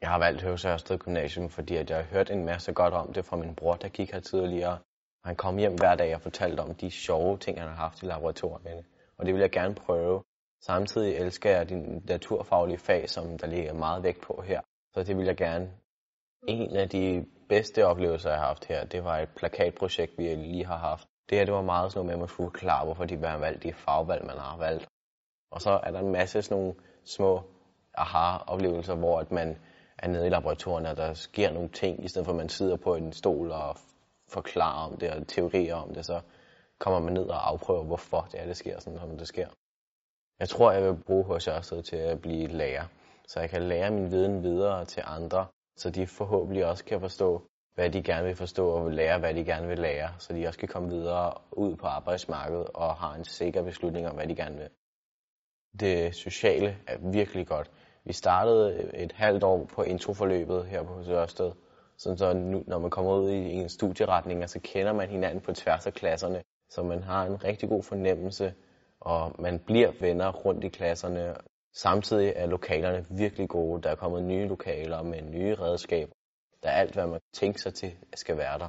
Jeg har valgt Høvs Ørsted Gymnasium, fordi at jeg har hørt en masse godt om det fra min bror, der gik her tidligere. Han kom hjem hver dag og fortalte om de sjove ting, han har haft i laboratorierne. Og det vil jeg gerne prøve. Samtidig elsker jeg de naturfaglige fag, som der ligger meget vægt på her. Så det vil jeg gerne. En af de bedste oplevelser, jeg har haft her, det var et plakatprojekt, vi lige har haft. Det her, det var meget sådan noget med, at man skulle forklare, hvorfor de har valgt de fagvalg, man har valgt. Og så er der en masse sådan nogle små aha-oplevelser, hvor at man er nede i laboratorierne, og der sker nogle ting, i stedet for at man sidder på en stol og forklarer om det og teorier om det, så kommer man ned og afprøver, hvorfor det er, det sker, sådan som det sker. Jeg tror, jeg vil bruge hos Ørsted til at blive lærer, så jeg kan lære min viden videre til andre, så de forhåbentlig også kan forstå, hvad de gerne vil forstå, og lære, hvad de gerne vil lære, så de også kan komme videre ud på arbejdsmarkedet og har en sikker beslutning om, hvad de gerne vil. Det sociale er virkelig godt. Vi startede et halvt år på introforløbet her på Ørsted, så, så nu, når man kommer ud i en studieretning, så kender man hinanden på tværs af klasserne, så man har en rigtig god fornemmelse, og man bliver venner rundt i klasserne. Samtidig er lokalerne virkelig gode. Der er kommet nye lokaler med nye redskaber. Der er alt, hvad man tænker sig til, skal være der.